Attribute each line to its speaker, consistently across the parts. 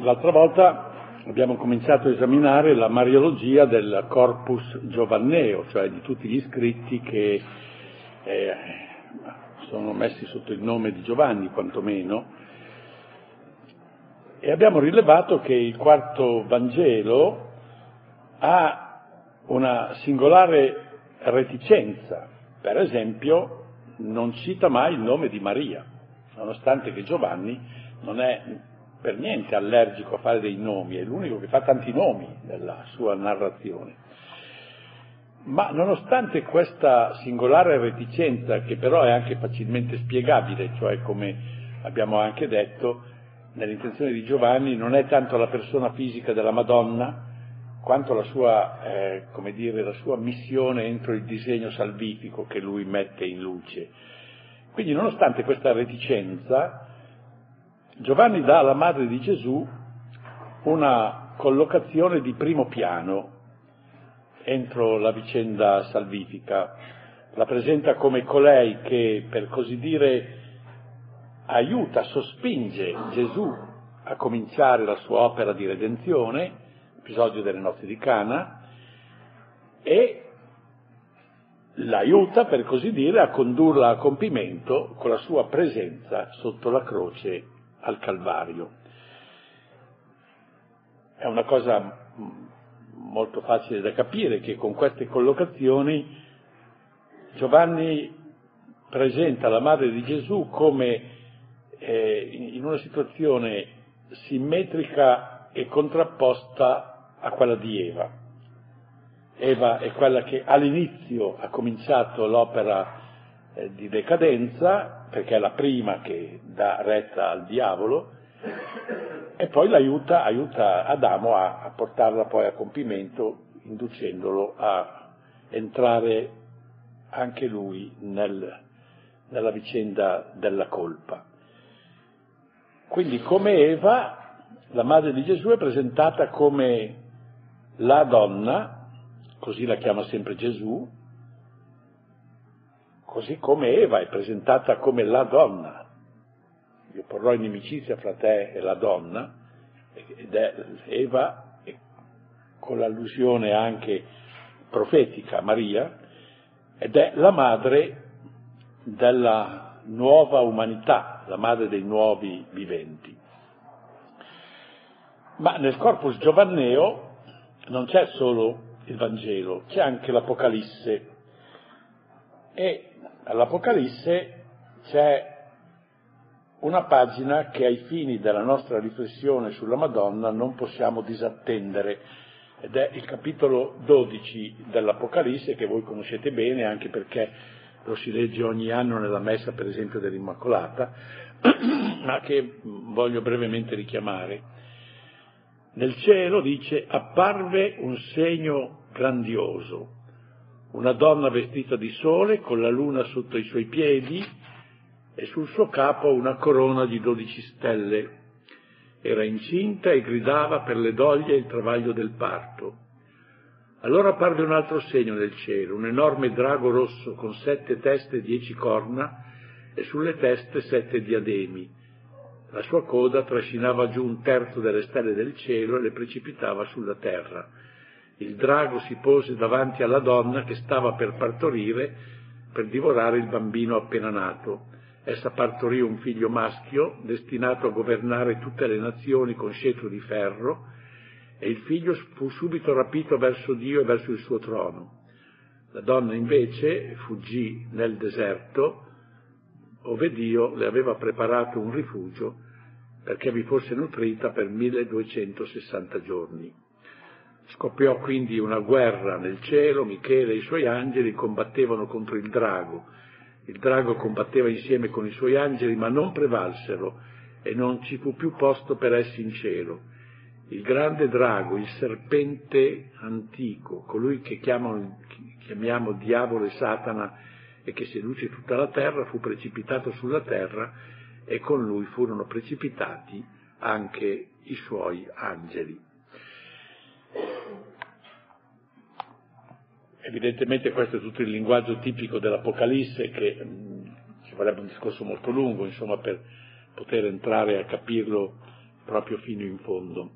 Speaker 1: L'altra volta abbiamo cominciato a esaminare la mariologia del corpus giovanneo, cioè di tutti gli scritti che eh, sono messi sotto il nome di Giovanni, quantomeno, e abbiamo rilevato che il quarto Vangelo ha una singolare reticenza, per esempio non cita mai il nome di Maria, nonostante che Giovanni non è per niente allergico a fare dei nomi, è l'unico che fa tanti nomi nella sua narrazione. Ma nonostante questa singolare reticenza, che però è anche facilmente spiegabile, cioè come abbiamo anche detto, nell'intenzione di Giovanni non è tanto la persona fisica della Madonna, quanto la sua, eh, dire, la sua missione entro il disegno salvifico che lui mette in luce. Quindi nonostante questa reticenza, Giovanni dà alla madre di Gesù una collocazione di primo piano entro la vicenda salvifica. La presenta come colei che, per così dire, aiuta, sospinge Gesù a cominciare la sua opera di redenzione, episodio delle nozze di Cana, e l'aiuta, per così dire, a condurla a compimento con la sua presenza sotto la croce al Calvario. È una cosa molto facile da capire che con queste collocazioni Giovanni presenta la madre di Gesù come eh, in una situazione simmetrica e contrapposta a quella di Eva. Eva è quella che all'inizio ha cominciato l'opera eh, di decadenza, perché è la prima che dà retta al diavolo, e poi l'aiuta, aiuta Adamo a, a portarla poi a compimento, inducendolo a entrare anche lui nel, nella vicenda della colpa. Quindi come Eva, la madre di Gesù è presentata come la donna, così la chiama sempre Gesù, così come Eva è presentata come la donna. Io porrò inimicizia fra te e la donna, ed è Eva, con l'allusione anche profetica a Maria, ed è la madre della nuova umanità, la madre dei nuovi viventi. Ma nel corpus giovanneo non c'è solo il Vangelo, c'è anche l'Apocalisse. E all'Apocalisse c'è una pagina che ai fini della nostra riflessione sulla Madonna non possiamo disattendere ed è il capitolo 12 dell'Apocalisse che voi conoscete bene anche perché lo si legge ogni anno nella messa per esempio dell'Immacolata, ma che voglio brevemente richiamare. Nel cielo dice apparve un segno grandioso, una donna vestita di sole con la luna sotto i suoi piedi e sul suo capo una corona di dodici stelle. Era incinta e gridava per le doglie il travaglio del parto. Allora apparve un altro segno nel cielo, un enorme drago rosso con sette teste e dieci corna e sulle teste sette diademi. La sua coda trascinava giù un terzo delle stelle del cielo e le precipitava sulla terra il drago si pose davanti alla donna che stava per partorire, per divorare il bambino appena nato. Essa partorì un figlio maschio, destinato a governare tutte le nazioni con scettro di ferro, e il figlio fu subito rapito verso Dio e verso il suo trono. La donna invece fuggì nel deserto, ove Dio le aveva preparato un rifugio perché vi fosse nutrita per 1260 giorni. Scoppiò quindi una guerra nel cielo, Michele e i suoi angeli combattevano contro il drago. Il drago combatteva insieme con i suoi angeli, ma non prevalsero e non ci fu più posto per essi in cielo. Il grande drago, il serpente antico, colui che chiamano, chiamiamo diavolo e Satana e che seduce tutta la terra, fu precipitato sulla terra e con lui furono precipitati anche i suoi angeli. Evidentemente questo è tutto il linguaggio tipico dell'Apocalisse che ci vorrebbe un discorso molto lungo, insomma, per poter entrare a capirlo proprio fino in fondo.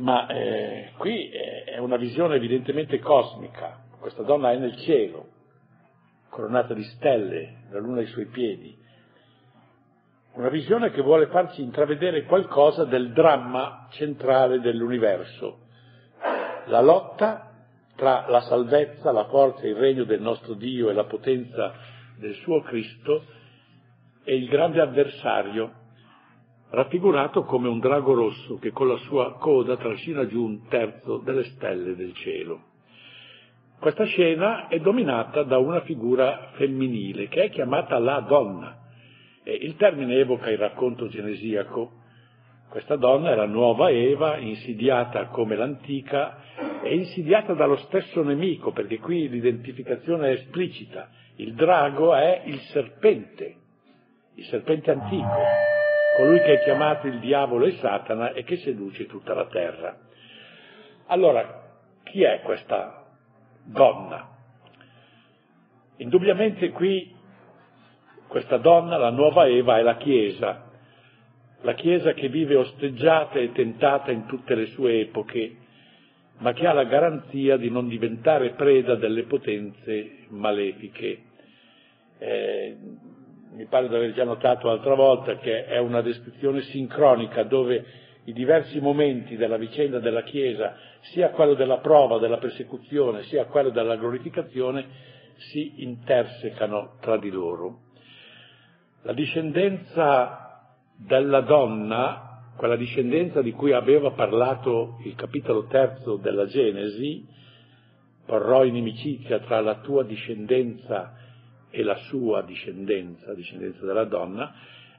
Speaker 1: Ma eh, qui è una visione evidentemente cosmica, questa donna è nel cielo, coronata di stelle, la luna ai suoi piedi, una visione che vuole farci intravedere qualcosa del dramma centrale dell'universo, la lotta tra la salvezza, la forza, il regno del nostro Dio e la potenza del suo Cristo e il grande avversario, raffigurato come un drago rosso che con la sua coda trascina giù un terzo delle stelle del cielo. Questa scena è dominata da una figura femminile che è chiamata la donna. Il termine evoca il racconto genesiaco. Questa donna è la nuova Eva, insidiata come l'antica e insidiata dallo stesso nemico, perché qui l'identificazione è esplicita. Il drago è il serpente, il serpente antico, colui che è chiamato il diavolo e Satana e che seduce tutta la terra. Allora, chi è questa donna? Indubbiamente qui questa donna, la nuova Eva, è la Chiesa, la Chiesa che vive osteggiata e tentata in tutte le sue epoche, ma che ha la garanzia di non diventare preda delle potenze malefiche. Eh, mi pare di aver già notato l'altra volta che è una descrizione sincronica dove i diversi momenti della vicenda della Chiesa, sia quello della prova, della persecuzione, sia quello della glorificazione, si intersecano tra di loro. La discendenza della donna, quella discendenza di cui aveva parlato il capitolo terzo della Genesi, porrò inimicizia tra la tua discendenza e la sua discendenza, discendenza della donna,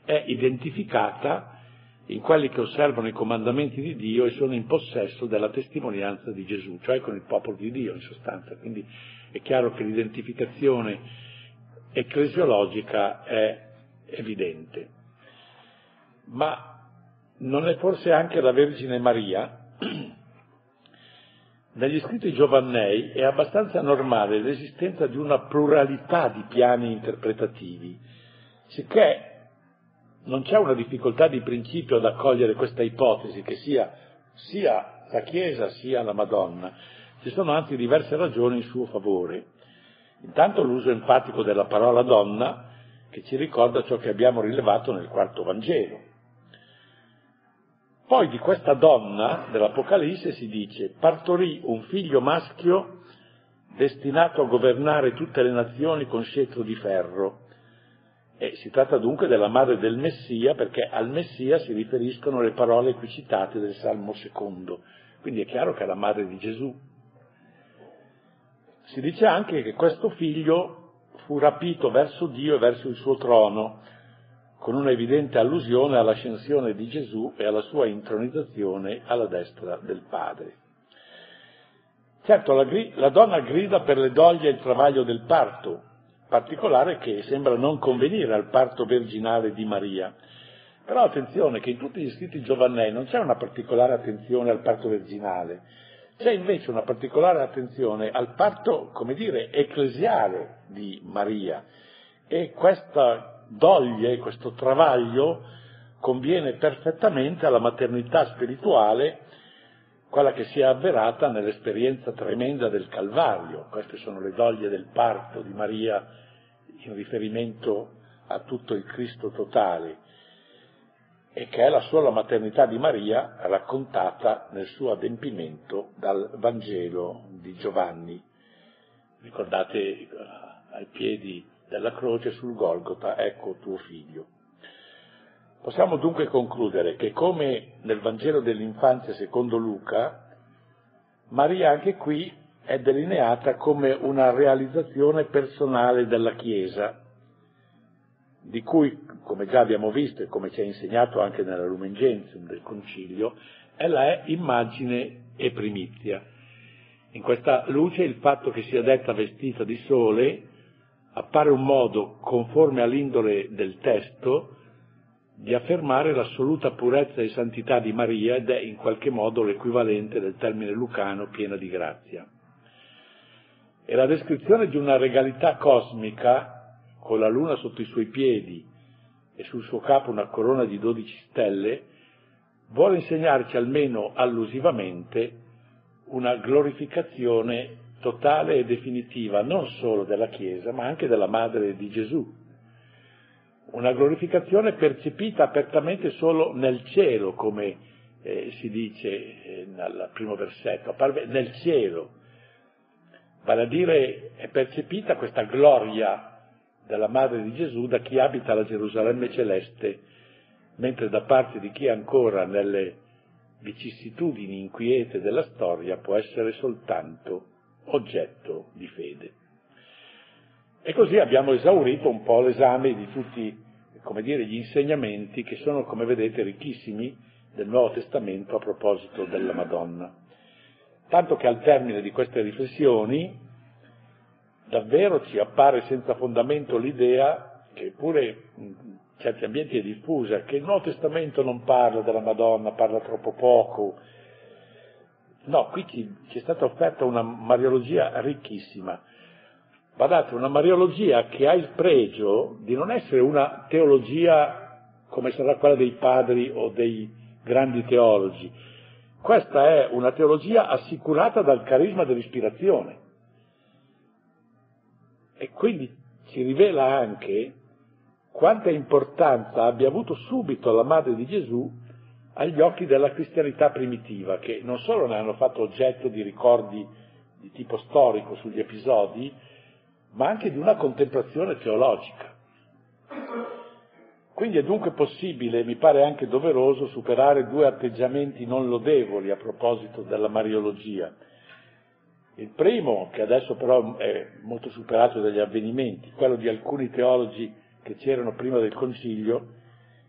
Speaker 1: è identificata in quelli che osservano i comandamenti di Dio e sono in possesso della testimonianza di Gesù, cioè con il popolo di Dio in sostanza. Quindi è chiaro che l'identificazione ecclesiologica è evidente. Ma non è forse anche la Vergine Maria negli scritti giovannei è abbastanza normale l'esistenza di una pluralità di piani interpretativi, sicché non c'è una difficoltà di principio ad accogliere questa ipotesi che sia sia la Chiesa sia la Madonna. Ci sono anzi diverse ragioni in suo favore. Intanto l'uso enfatico della parola donna che ci ricorda ciò che abbiamo rilevato nel quarto Vangelo. Poi di questa donna dell'Apocalisse si dice partorì un figlio maschio destinato a governare tutte le nazioni con scettro di ferro. E si tratta dunque della madre del Messia perché al Messia si riferiscono le parole qui citate del Salmo secondo. Quindi è chiaro che è la madre di Gesù. Si dice anche che questo figlio fu rapito verso Dio e verso il suo trono con un'evidente allusione all'ascensione di Gesù e alla sua intronizzazione alla destra del Padre. Certo, la, la donna grida per le doglie e il travaglio del parto, particolare che sembra non convenire al parto virginale di Maria. Però attenzione che in tutti gli scritti giovannei non c'è una particolare attenzione al parto virginale, c'è invece una particolare attenzione al parto, come dire, ecclesiale di Maria. E questa doglie, questo travaglio conviene perfettamente alla maternità spirituale, quella che si è avverata nell'esperienza tremenda del Calvario. Queste sono le doglie del parto di Maria in riferimento a tutto il Cristo totale e che è la sola maternità di Maria raccontata nel suo adempimento dal Vangelo di Giovanni. Ricordate eh, ai piedi della croce sul Golgota, ecco tuo figlio. Possiamo dunque concludere che come nel Vangelo dell'infanzia secondo Luca, Maria anche qui è delineata come una realizzazione personale della Chiesa, di cui, come già abbiamo visto e come ci ha insegnato anche nella Lumen Gentium del Concilio, ella è immagine e primizia. In questa luce il fatto che sia detta vestita di sole appare un modo, conforme all'indole del testo, di affermare l'assoluta purezza e santità di Maria ed è in qualche modo l'equivalente del termine lucano piena di grazia. E la descrizione di una regalità cosmica, con la luna sotto i suoi piedi e sul suo capo una corona di dodici stelle, vuole insegnarci almeno allusivamente una glorificazione totale e definitiva non solo della Chiesa, ma anche della Madre di Gesù. Una glorificazione percepita apertamente solo nel cielo, come eh, si dice eh, nel primo versetto, nel cielo. Vale a dire, è percepita questa gloria della Madre di Gesù da chi abita la Gerusalemme celeste, mentre da parte di chi ancora nelle vicissitudini inquiete della storia può essere soltanto oggetto di fede. E così abbiamo esaurito un po' l'esame di tutti, dire, gli insegnamenti che sono, come vedete, ricchissimi del Nuovo Testamento a proposito della Madonna. Tanto che al termine di queste riflessioni davvero ci appare senza fondamento l'idea, che pure in certi ambienti è diffusa, che il Nuovo Testamento non parla della Madonna, parla troppo poco. No, qui ci, è stata offerta una mariologia ricchissima Guardate, una mariologia che ha il pregio di non essere una teologia come sarà quella dei padri o dei grandi teologi. Questa è una teologia assicurata dal carisma dell'ispirazione. E quindi ci rivela anche quanta importanza abbia avuto subito la madre di Gesù agli occhi della cristianità primitiva, che non solo ne hanno fatto oggetto di ricordi di tipo storico sugli episodi, ma anche di una contemplazione teologica. Quindi è dunque possibile, mi pare anche doveroso, superare due atteggiamenti non lodevoli a proposito della Mariologia. Il primo, che adesso però è molto superato dagli avvenimenti, quello di alcuni teologi che c'erano prima del Concilio,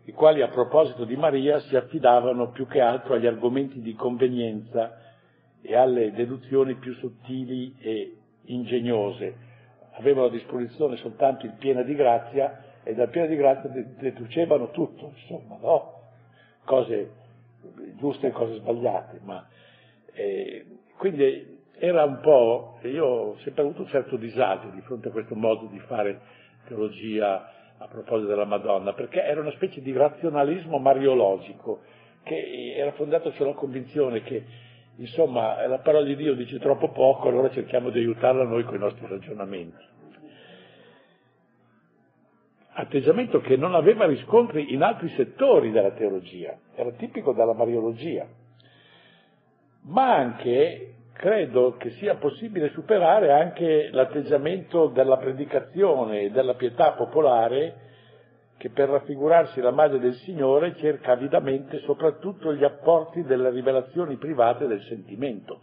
Speaker 1: i quali a proposito di Maria si affidavano più che altro agli argomenti di convenienza e alle deduzioni più sottili e ingegnose, avevano a disposizione soltanto il pieno di grazia e dal pieno di grazia deducevano tutto, insomma, no? Cose giuste e cose sbagliate, ma eh, quindi era un po', io ho sempre avuto un certo disagio di fronte a questo modo di fare teologia a proposito della Madonna, perché era una specie di razionalismo mariologico che era fondato sulla convinzione che Insomma, la parola di Dio dice troppo poco, allora cerchiamo di aiutarla noi con i nostri ragionamenti. Atteggiamento che non aveva riscontri in altri settori della teologia, era tipico della mariologia. Ma anche credo che sia possibile superare anche l'atteggiamento della predicazione e della pietà popolare che per raffigurarsi la madre del Signore cerca avidamente soprattutto gli apporti delle rivelazioni private del sentimento.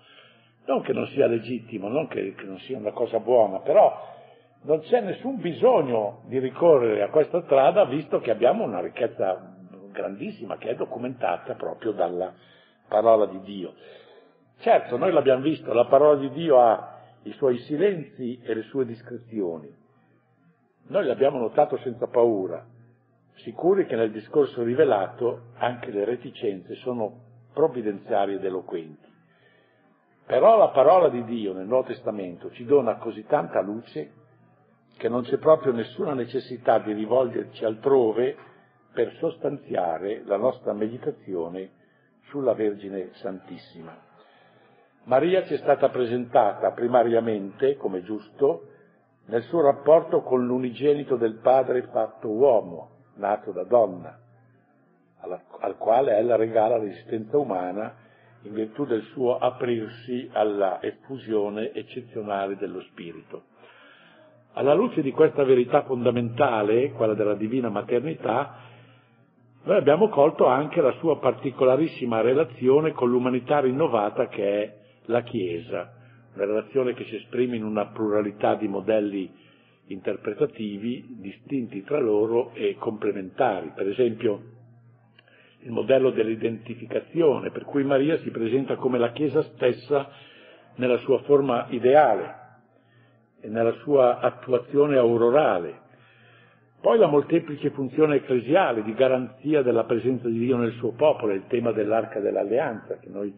Speaker 1: Non che non sia legittimo, non che, che non sia una cosa buona, però non c'è nessun bisogno di ricorrere a questa strada visto che abbiamo una ricchezza grandissima che è documentata proprio dalla parola di Dio. Certo, noi l'abbiamo visto, la parola di Dio ha i suoi silenzi e le sue discrezioni. Noi l'abbiamo notato senza paura, sicuri che nel discorso rivelato anche le reticenze sono provvidenziali ed eloquenti. Però la parola di Dio nel Nuovo Testamento ci dona così tanta luce che non c'è proprio nessuna necessità di rivolgerci altrove per sostanziare la nostra meditazione sulla Vergine Santissima. Maria ci è stata presentata primariamente, come giusto, nel suo rapporto con l'unigenito del Padre fatto uomo, nato da donna, alla, al quale ella regala l'esistenza umana in virtù del suo aprirsi alla effusione eccezionale dello Spirito. Alla luce di questa verità fondamentale, quella della divina maternità, noi abbiamo colto anche la sua particolarissima relazione con l'umanità rinnovata che è la Chiesa, una relazione che si esprime in una pluralità di modelli interpretativi distinti tra loro e complementari. Per esempio, il modello dell'identificazione, per cui Maria si presenta come la Chiesa stessa nella sua forma ideale e nella sua attuazione aurorale. Poi la molteplice funzione ecclesiale di garanzia della presenza di Dio nel suo popolo, il tema dell'arca dell'alleanza che noi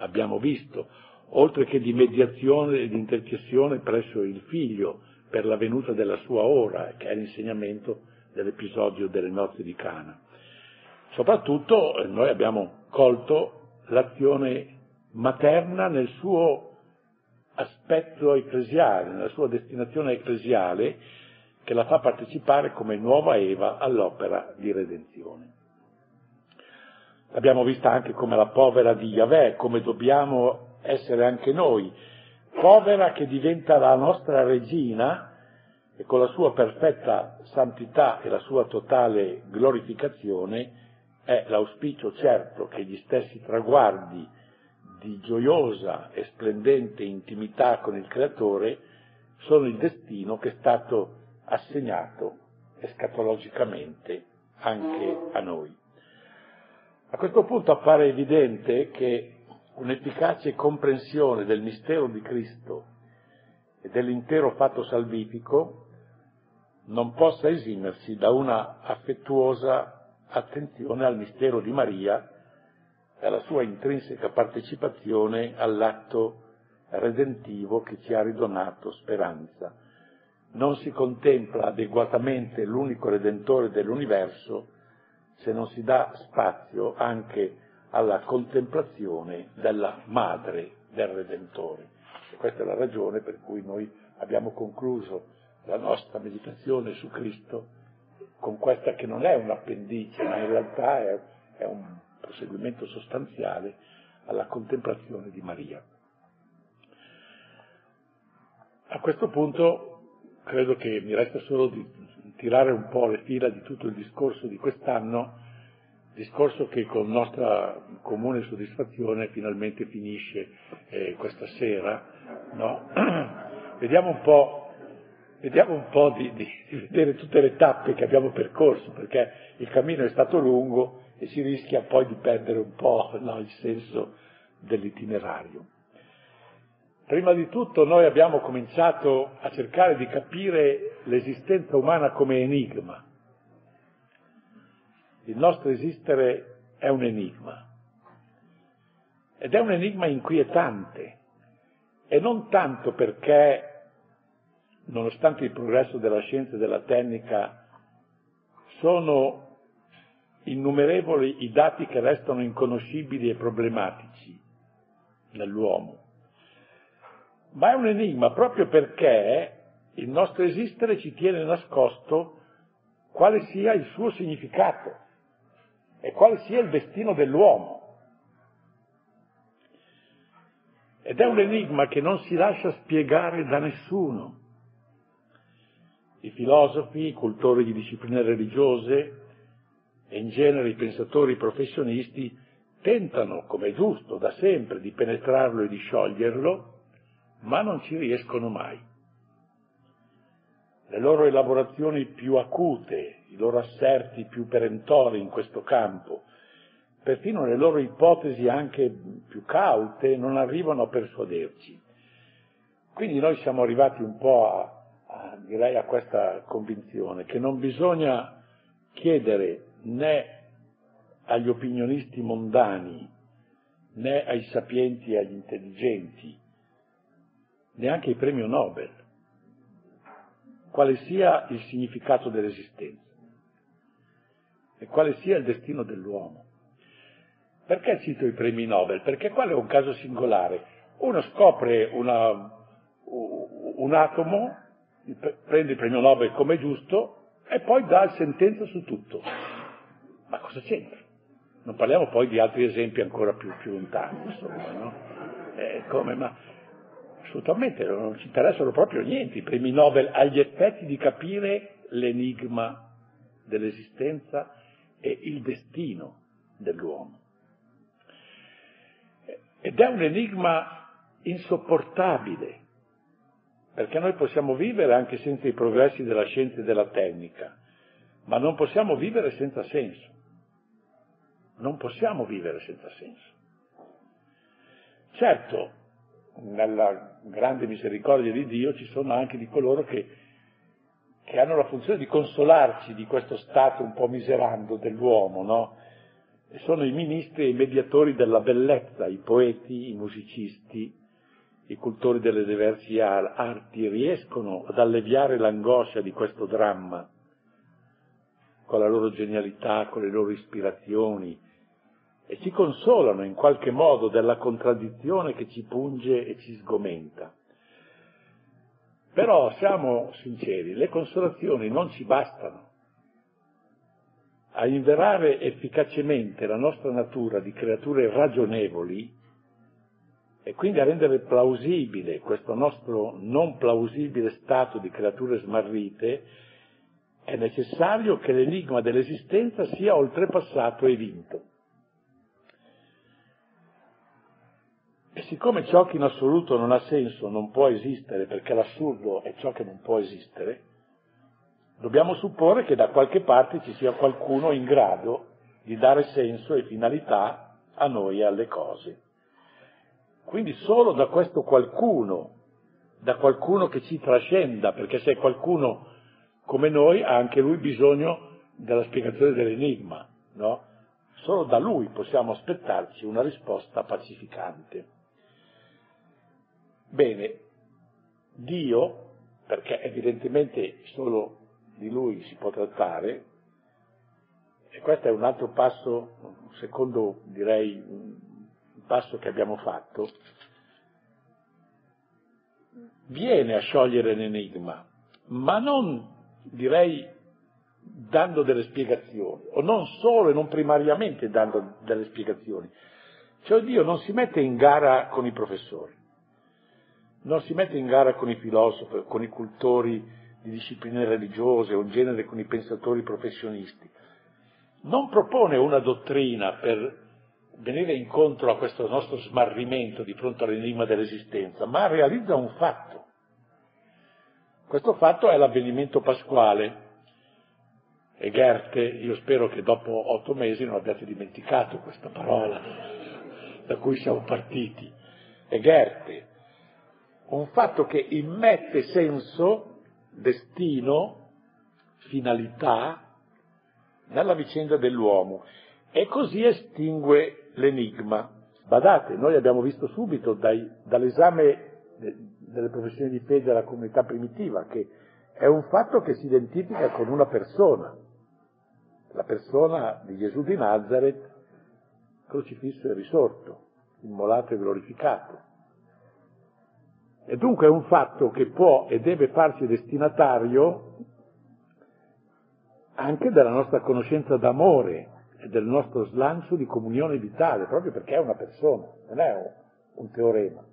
Speaker 1: abbiamo visto, oltre che di mediazione e di intercessione presso il figlio, per la venuta della sua ora, che è l'insegnamento dell'episodio delle nozze di Cana. Soprattutto eh, noi abbiamo colto l'azione materna nel suo aspetto ecclesiale, nella sua destinazione ecclesiale, che la fa partecipare come nuova Eva all'opera di redenzione. L'abbiamo vista anche come la povera di Yahweh, come dobbiamo essere anche noi, povera che diventa la nostra regina e con la sua perfetta santità e la sua totale glorificazione è l'auspicio certo che gli stessi traguardi di gioiosa e splendente intimità con il Creatore sono il destino che è stato assegnato escatologicamente anche a noi. A questo punto appare evidente che un'efficace comprensione del mistero di Cristo e dell'intero fatto salvifico non possa esimersi da una affettuosa attenzione al mistero di Maria e alla sua intrinseca partecipazione all'atto redentivo che ci ha ridonato speranza. Non si contempla adeguatamente l'unico redentore dell'universo se non si dà spazio anche alla contemplazione della madre del Redentore. E questa è la ragione per cui noi abbiamo concluso la nostra meditazione su Cristo con questa che non è un appendice, ma in realtà è, è un proseguimento sostanziale alla contemplazione di Maria. A questo punto credo che mi resta solo di tirare un po' le fila di tutto il discorso di quest'anno discorso che con nostra comune soddisfazione finalmente finisce eh, questa sera. No? vediamo un po', vediamo un po di, di, di, vedere tutte le tappe che abbiamo percorso, perché il cammino è stato lungo e si rischia poi di perdere un po' no, il senso dell'itinerario. Prima di tutto noi abbiamo cominciato a cercare di capire l'esistenza umana come enigma il nostro esistere è un enigma. Ed è un enigma inquietante. E non tanto perché, nonostante il progresso della scienza e della tecnica, sono innumerevoli i dati che restano inconoscibili e problematici nell'uomo, ma è un enigma proprio perché il nostro esistere ci tiene nascosto quale sia il suo significato e quale sia il destino dell'uomo. Ed è un enigma che non si lascia spiegare da nessuno. I filosofi, i cultori di discipline religiose e in genere i pensatori professionisti tentano, come è giusto, da sempre di penetrarlo e di scioglierlo, ma non ci riescono mai le loro elaborazioni più acute, i loro asserti più perentori in questo campo, perfino le loro ipotesi anche più caute non arrivano a persuaderci. Quindi noi siamo arrivati un po' a, a, direi a questa convinzione che non bisogna chiedere né agli opinionisti mondani né ai sapienti e agli intelligenti, neanche ai premio Nobel, quale sia il significato dell'esistenza e quale sia il destino dell'uomo. Perché cito i premi Nobel? Perché quello è un caso singolare. Uno scopre una, un atomo, prende il premio Nobel come giusto e poi dà sentenza su tutto. Ma cosa c'entra? Non parliamo poi di altri esempi ancora più, più lontani, insomma, no? Eh, come, ma assolutamente non ci interessano proprio niente i premi Nobel agli effetti di capire l'enigma dell'esistenza e il destino dell'uomo. Ed è un enigma insopportabile, perché noi possiamo vivere anche senza i progressi della scienza e della tecnica, ma non possiamo vivere senza senso. Non possiamo vivere senza senso. Certo, nella grande misericordia di Dio ci sono anche di coloro che, che hanno la funzione di consolarci di questo stato un po' miserando dell'uomo, no? E sono i ministri e i mediatori della bellezza, i poeti, i musicisti, i cultori delle diverse arti riescono ad alleviare l'angoscia di questo dramma con la loro genialità, con le loro ispirazioni, e ci consolano in qualche modo della contraddizione che ci punge e ci sgomenta. Però siamo sinceri, le consolazioni non ci bastano a inverare efficacemente la nostra natura di creature ragionevoli e quindi a rendere plausibile questo nostro non plausibile stato di creature smarrite, è necessario che l'enigma dell'esistenza sia oltrepassato e vinto. E siccome ciò che in assoluto non ha senso non può esistere, perché l'assurdo è ciò che non può esistere, dobbiamo supporre che da qualche parte ci sia qualcuno in grado di dare senso e finalità a noi e alle cose. Quindi solo da questo qualcuno, da qualcuno che ci trascenda, perché se è qualcuno come noi ha anche lui bisogno della spiegazione dell'enigma, no? Solo da lui possiamo aspettarci una risposta pacificante. Bene, Dio, perché evidentemente solo di lui si può trattare, e questo è un altro passo, un secondo direi passo che abbiamo fatto, viene a sciogliere l'enigma, ma non direi dando delle spiegazioni, o non solo e non primariamente dando delle spiegazioni. Cioè Dio non si mette in gara con i professori, non si mette in gara con i filosofi, con i cultori di discipline religiose o in genere con i pensatori professionisti. Non propone una dottrina per venire incontro a questo nostro smarrimento di fronte all'enigma dell'esistenza, ma realizza un fatto. Questo fatto è l'avvenimento pasquale. E Goethe, io spero che dopo otto mesi non abbiate dimenticato questa parola da cui siamo partiti. E Goethe, un fatto che immette senso, destino, finalità nella vicenda dell'uomo e così estingue l'enigma. Badate, noi abbiamo visto subito dai, dall'esame de, delle professioni di fede della comunità primitiva che è un fatto che si identifica con una persona, la persona di Gesù di Nazareth, crocifisso e risorto, immolato e glorificato. E dunque è un fatto che può e deve farsi destinatario anche della nostra conoscenza d'amore e del nostro slancio di comunione vitale, proprio perché è una persona, non è un, teorema.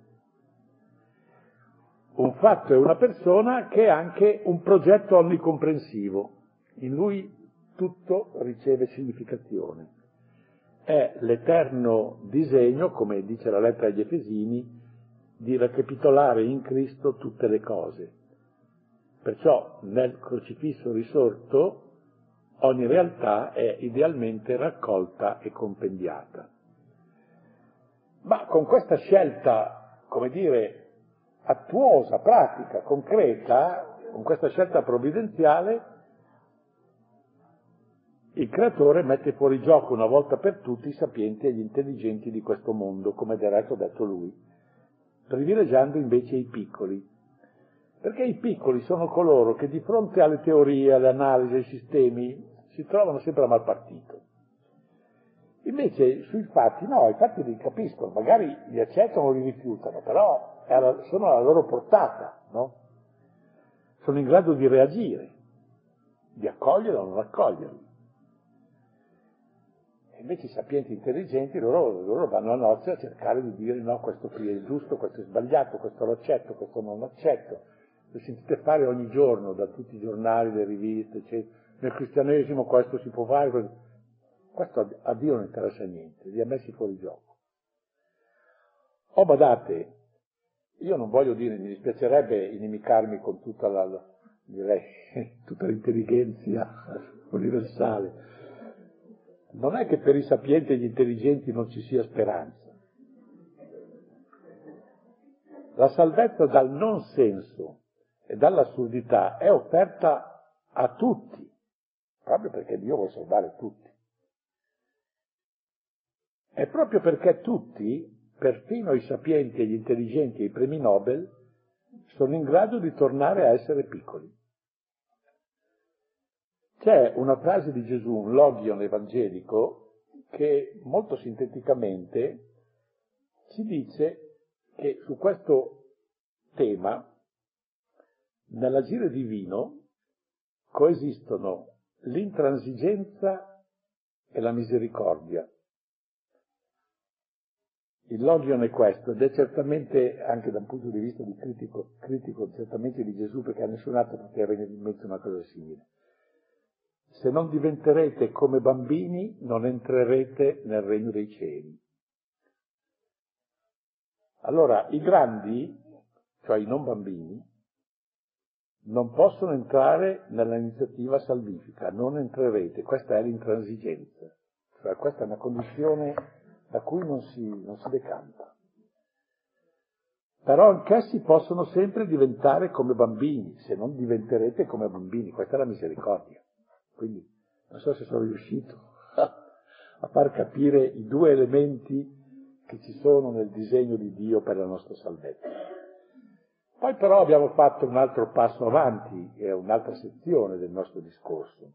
Speaker 1: Un fatto è una persona che è anche un progetto onnicomprensivo, in lui tutto riceve significazione. È l'eterno disegno, come dice la lettera agli Efesini, di recapitolare in Cristo tutte le cose. Perciò nel crocifisso risorto ogni realtà è idealmente raccolta e compendiata. Ma con questa scelta, come dire, attuosa, pratica, concreta, con questa scelta provvidenziale, il creatore mette fuori gioco una volta per tutti i sapienti e gli intelligenti di questo mondo, come del resto ha detto lui, privilegiando invece i piccoli. Perché i piccoli sono coloro che di fronte alle teorie, alle analisi, ai sistemi, si trovano sempre a mal partito. Invece sui fatti no, i fatti li capiscono, magari li accettano o li rifiutano, però alla, sono alla loro portata, no? Sono in grado di reagire, di accogliere o non accoglierli. Invece i sapienti intelligenti, loro, loro vanno a nozze a cercare di dire no, questo qui è giusto, questo è sbagliato, questo lo accetto, questo non lo accetto. Lo sentite fare ogni giorno da tutti i giornali, le riviste, eccetera nel cristianesimo questo si può fare, questo a Dio non interessa niente, li ha messi fuori gioco. Oh, badate, io non voglio dire, mi dispiacerebbe inimicarmi con tutta la, direi, tutta l'intelligenza universale. Non è che per i sapienti e gli intelligenti non ci sia speranza. La salvezza dal non senso e dall'assurdità è offerta a tutti proprio perché Dio vuole salvare tutti. E proprio perché tutti, perfino i sapienti e gli intelligenti e i premi Nobel, sono in grado di tornare a essere piccoli. C'è una frase di Gesù, un logion evangelico, che molto sinteticamente ci dice che su questo tema, nell'agire divino, coesistono l'intransigenza e la misericordia. Il logion è questo, ed è certamente, anche da un punto di vista di critico, critico certamente di Gesù, perché a nessun altro poteva venire in mente una cosa simile. Se non diventerete come bambini, non entrerete nel regno dei cieli. Allora, i grandi, cioè i non bambini, non possono entrare nell'iniziativa salvifica, non entrerete, questa è l'intransigenza, cioè questa è una condizione da cui non si, non si decanta. Però anch'essi possono sempre diventare come bambini, se non diventerete come bambini, questa è la misericordia. Quindi non so se sono riuscito a far capire i due elementi che ci sono nel disegno di Dio per la nostra salvezza. Poi però abbiamo fatto un altro passo avanti, è un'altra sezione del nostro discorso.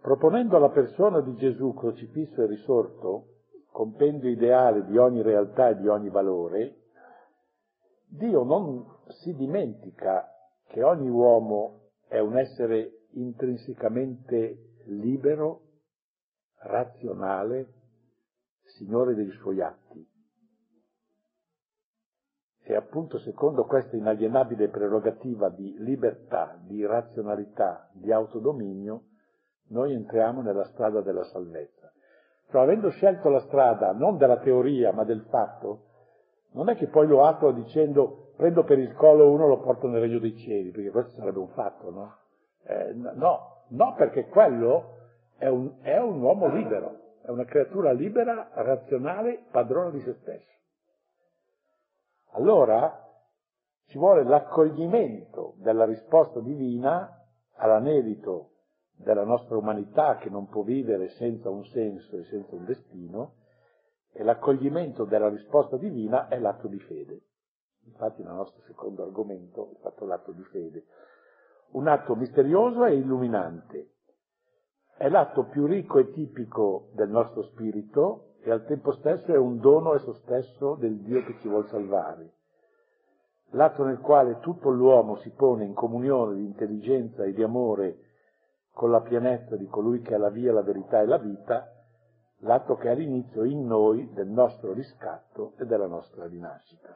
Speaker 1: Proponendo alla persona di Gesù crocifisso e risorto, compendio ideale di ogni realtà e di ogni valore, Dio non si dimentica che ogni uomo è un essere intrinsecamente libero, razionale, signore dei suoi atti. E appunto secondo questa inalienabile prerogativa di libertà, di razionalità, di autodominio, noi entriamo nella strada della salvezza. Però avendo scelto la strada non della teoria ma del fatto, non è che poi lo atto dicendo prendo per il collo uno e lo porto nel regno dei cieli, perché questo sarebbe un fatto, no? Eh, no, no, perché quello è un, è un uomo libero, è una creatura libera, razionale, padrona di se stesso. Allora ci vuole l'accoglimento della risposta divina all'anelito della nostra umanità che non può vivere senza un senso e senza un destino, e l'accoglimento della risposta divina è l'atto di fede. Infatti il nostro secondo argomento è stato l'atto di fede. Un atto misterioso e illuminante. È l'atto più ricco e tipico del nostro spirito e al tempo stesso è un dono esso stesso del Dio che ci vuole salvare. L'atto nel quale tutto l'uomo si pone in comunione di intelligenza e di amore con la pienezza di colui che è la via, la verità e la vita, l'atto che è l'inizio in noi del nostro riscatto e della nostra rinascita.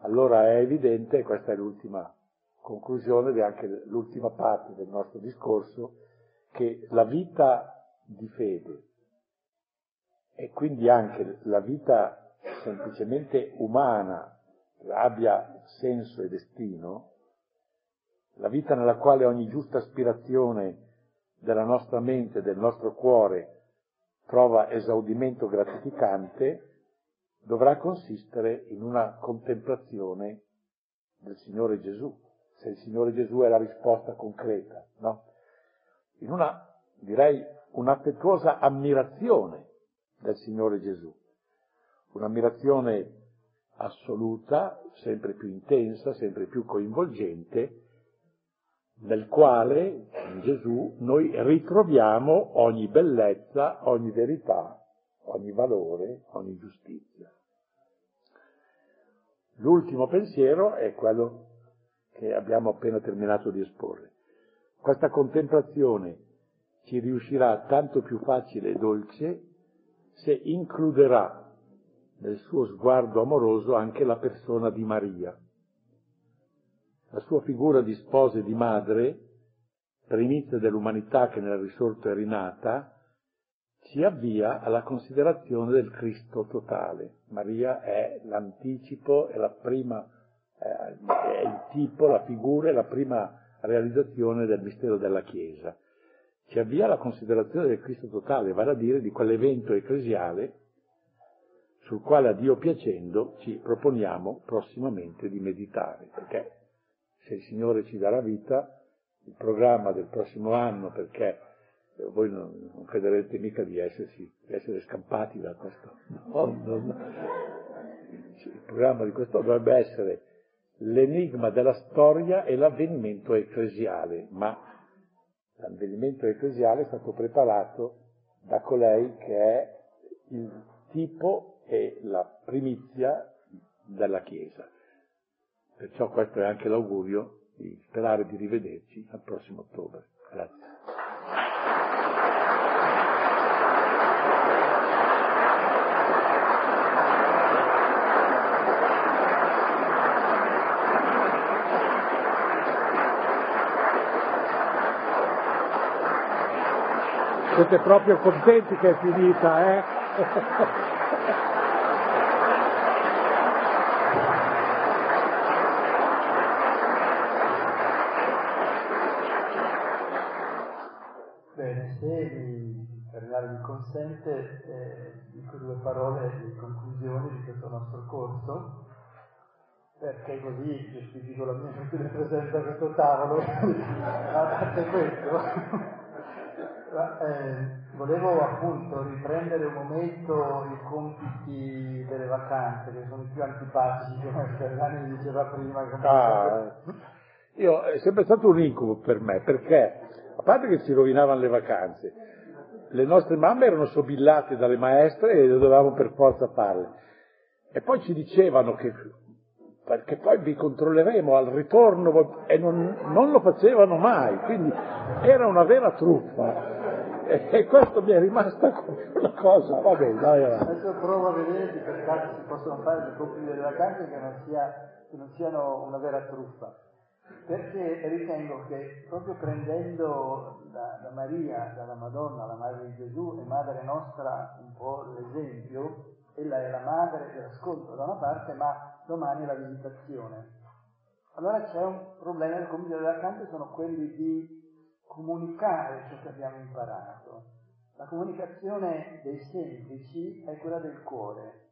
Speaker 1: Allora è evidente, e questa è l'ultima conclusione è anche l'ultima parte del nostro discorso, che la vita di fede e quindi anche la vita semplicemente umana abbia senso e destino, la vita nella quale ogni giusta aspirazione della nostra mente, del nostro cuore, trova esaudimento gratificante, dovrà consistere in una contemplazione del Signore Gesù, se il Signore Gesù è la risposta concreta, no? In una, direi, un'affettuosa ammirazione del Signore Gesù, un'ammirazione assoluta, sempre più intensa, sempre più coinvolgente, nel quale in Gesù noi ritroviamo ogni bellezza, ogni verità, ogni valore, ogni giustizia. L'ultimo pensiero è quello che abbiamo appena terminato di esporre. Questa contemplazione ci riuscirà tanto più facile e dolce se includerà nel suo sguardo amoroso anche la persona di Maria la sua figura di sposa e di madre, primizia dell'umanità che nel risorto è rinata, ci avvia alla considerazione del Cristo totale. Maria è l'anticipo, è la prima, è il tipo, la figura, è la prima realizzazione del mistero della Chiesa. Ci avvia alla considerazione del Cristo totale, vale a dire di quell'evento ecclesiale sul quale a Dio piacendo ci proponiamo prossimamente di meditare, perché se il Signore ci darà vita, il programma del prossimo anno, perché voi non, non crederete mica di, essersi, di essere scampati da questo mondo. No? Il programma di questo dovrebbe essere l'enigma della storia è l'avvenimento ecclesiale, ma l'avvenimento ecclesiale è stato preparato da colei che è il tipo e la primizia della Chiesa. Perciò questo è anche l'augurio di sperare di rivederci al prossimo ottobre. Grazie. Siete proprio contenti che è finita, eh?
Speaker 2: Bene, se mi, Cardinale mi consente, eh, dico due parole di conclusione di questo nostro corso, perché così giustifico la mia inutile presenza a questo tavolo. A parte questo, eh, volevo appunto riprendere un momento i compiti delle vacanze, che sono i più antipatici, come Ferrani diceva prima.
Speaker 1: Ah, io, è sempre stato un incubo per me, perché a parte che si rovinavano le vacanze, le nostre mamme erano sobillate dalle maestre e dovevamo per forza farle. E poi ci dicevano che perché poi vi controlleremo al ritorno e non, non lo facevano mai, quindi era una vera truffa. E, e questo mi è rimasta come una cosa, va bene, dai avanti.
Speaker 2: Adesso provo a vedere se per caso si possono fare dei compiti delle vacanze che non, sia, che non siano una vera truffa. Perché ritengo che proprio prendendo da, da Maria, dalla Madonna, la Madre di Gesù e Madre nostra un po' l'esempio, ella è la madre dell'ascolto da una parte, ma domani è la visitazione. Allora c'è un problema, il compito delle vacanze sono quelli di comunicare ciò che abbiamo imparato. La comunicazione dei semplici è quella del cuore.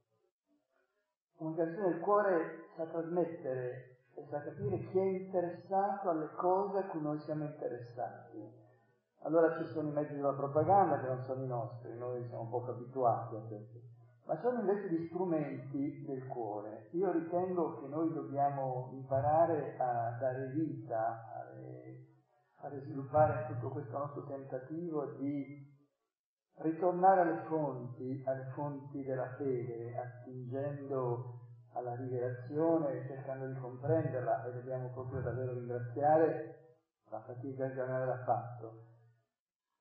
Speaker 2: La comunicazione del cuore sa trasmettere e sa capire chi è interessato alle cose a cui noi siamo interessati. Allora ci sono i mezzi della propaganda che non sono i nostri, noi siamo poco abituati a questo, ma sono invece gli strumenti del cuore. Io ritengo che noi dobbiamo imparare a dare vita alle a sviluppare tutto questo nostro tentativo di ritornare alle fonti, alle fonti della fede, attingendo alla rivelazione, cercando di comprenderla e dobbiamo proprio davvero ringraziare la fatica che aveva fatto.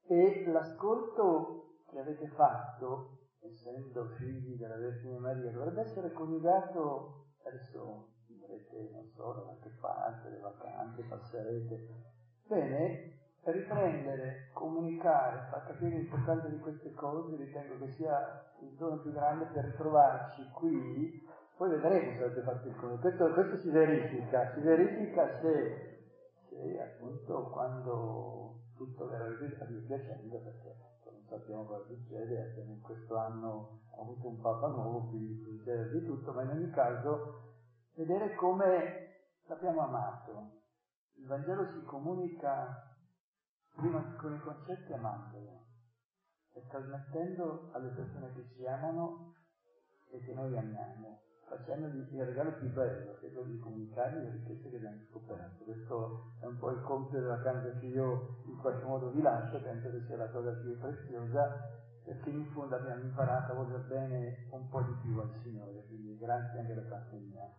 Speaker 2: E l'ascolto che avete fatto, essendo figli della Vergine Maria, dovrebbe essere coniugato, adesso andrete, non so, da qualche parte, le vacanze, passerete, Bene, riprendere, comunicare, far capire l'importanza di queste cose, ritengo che sia il dono più grande per ritrovarci qui. Poi vedremo se avete fatto il conto. Questo, questo si verifica, si verifica se, se appunto quando tutto verrà a Dio piacendo, perché non sappiamo cosa succede, abbiamo in questo anno avuto un Papa nuovo, quindi succede di tutto, ma in ogni caso vedere come l'abbiamo amato, il Vangelo si comunica prima con i concetti amandolo e trasmettendo alle persone che ci amano e che noi amiamo, facendogli il regalo più bello, che è quello di comunicare le ricchezze che abbiamo scoperto. Questo è un po' il compito della canza che io in qualche modo vi lascio, penso che sia la cosa più preziosa, perché in fondo abbiamo imparato a voler bene un po' di più al Signore, quindi grazie anche da parte mia.